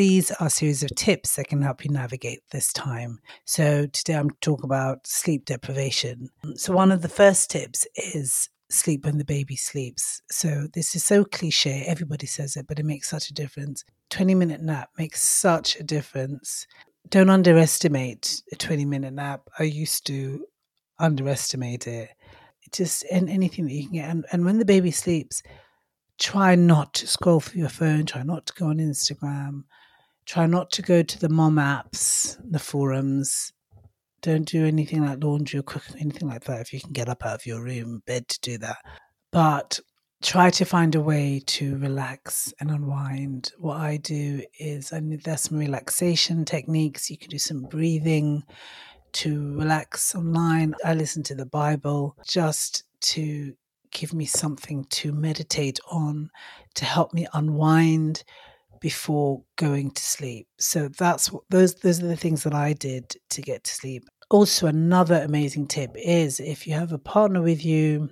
these are a series of tips that can help you navigate this time. So today I'm talking about sleep deprivation. So one of the first tips is sleep when the baby sleeps. So this is so cliche, everybody says it, but it makes such a difference. 20 minute nap makes such a difference. Don't underestimate a 20 minute nap. I used to underestimate it. Just in anything that you can get. And, and when the baby sleeps, try not to scroll through your phone, try not to go on Instagram, try not to go to the mom apps, the forums. Don't do anything like laundry or cooking, anything like that if you can get up out of your room, bed to do that. But try to find a way to relax and unwind. What I do is I need there's some relaxation techniques. You can do some breathing to relax online. I listen to the Bible just to give me something to meditate on, to help me unwind before going to sleep. So that's what those those are the things that I did to get to sleep. Also another amazing tip is if you have a partner with you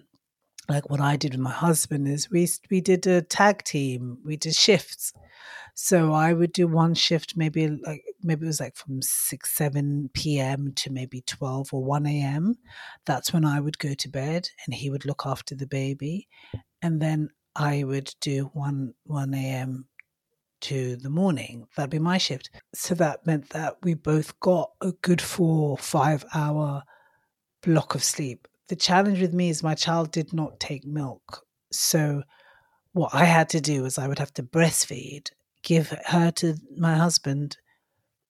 like what I did with my husband is we we did a tag team. We did shifts. So I would do one shift, maybe like maybe it was like from six, seven p.m. to maybe twelve or one a.m. That's when I would go to bed, and he would look after the baby, and then I would do one one a.m. to the morning. That'd be my shift. So that meant that we both got a good four five hour block of sleep. The challenge with me is my child did not take milk, so what I had to do was I would have to breastfeed give her to my husband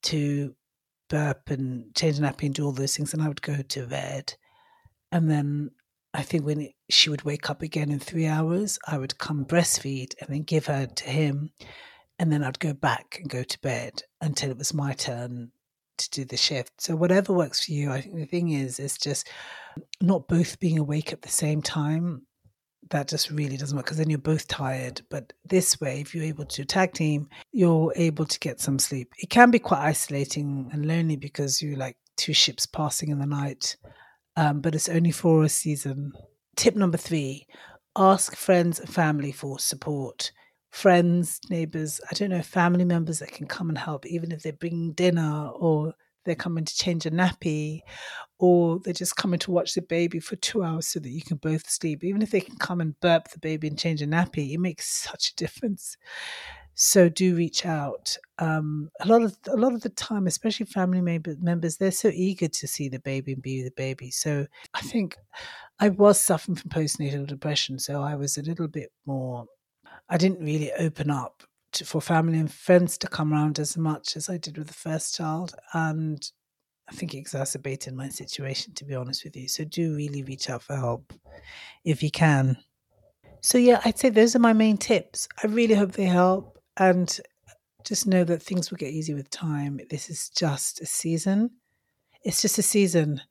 to burp and change a nappy and do all those things, and I would go to bed. And then I think when she would wake up again in three hours, I would come breastfeed and then give her to him. And then I'd go back and go to bed until it was my turn to do the shift. So whatever works for you, I think the thing is, is just not both being awake at the same time that just really doesn't work because then you're both tired. But this way, if you're able to tag team, you're able to get some sleep. It can be quite isolating and lonely because you're like two ships passing in the night, um, but it's only for a season. Tip number three ask friends and family for support. Friends, neighbors, I don't know, family members that can come and help, even if they're bringing dinner or they're coming to change a nappy or they're just coming to watch the baby for two hours so that you can both sleep. Even if they can come and burp the baby and change a nappy, it makes such a difference. So do reach out. Um, a lot of a lot of the time, especially family members, they're so eager to see the baby and be the baby. So I think I was suffering from postnatal depression, so I was a little bit more. I didn't really open up to, for family and friends to come around as much as I did with the first child. And I think it exacerbated my situation, to be honest with you. So do really reach out for help if you can. So, yeah, I'd say those are my main tips. I really hope they help. And just know that things will get easier with time. This is just a season. It's just a season.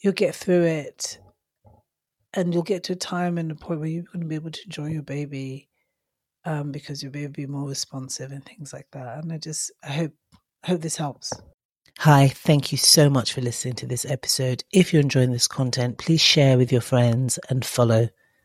You'll get through it and you'll get to a time and a point where you're going to be able to enjoy your baby um, because you'll be be more responsive and things like that. And I just I hope I hope this helps. Hi, thank you so much for listening to this episode. If you're enjoying this content, please share with your friends and follow.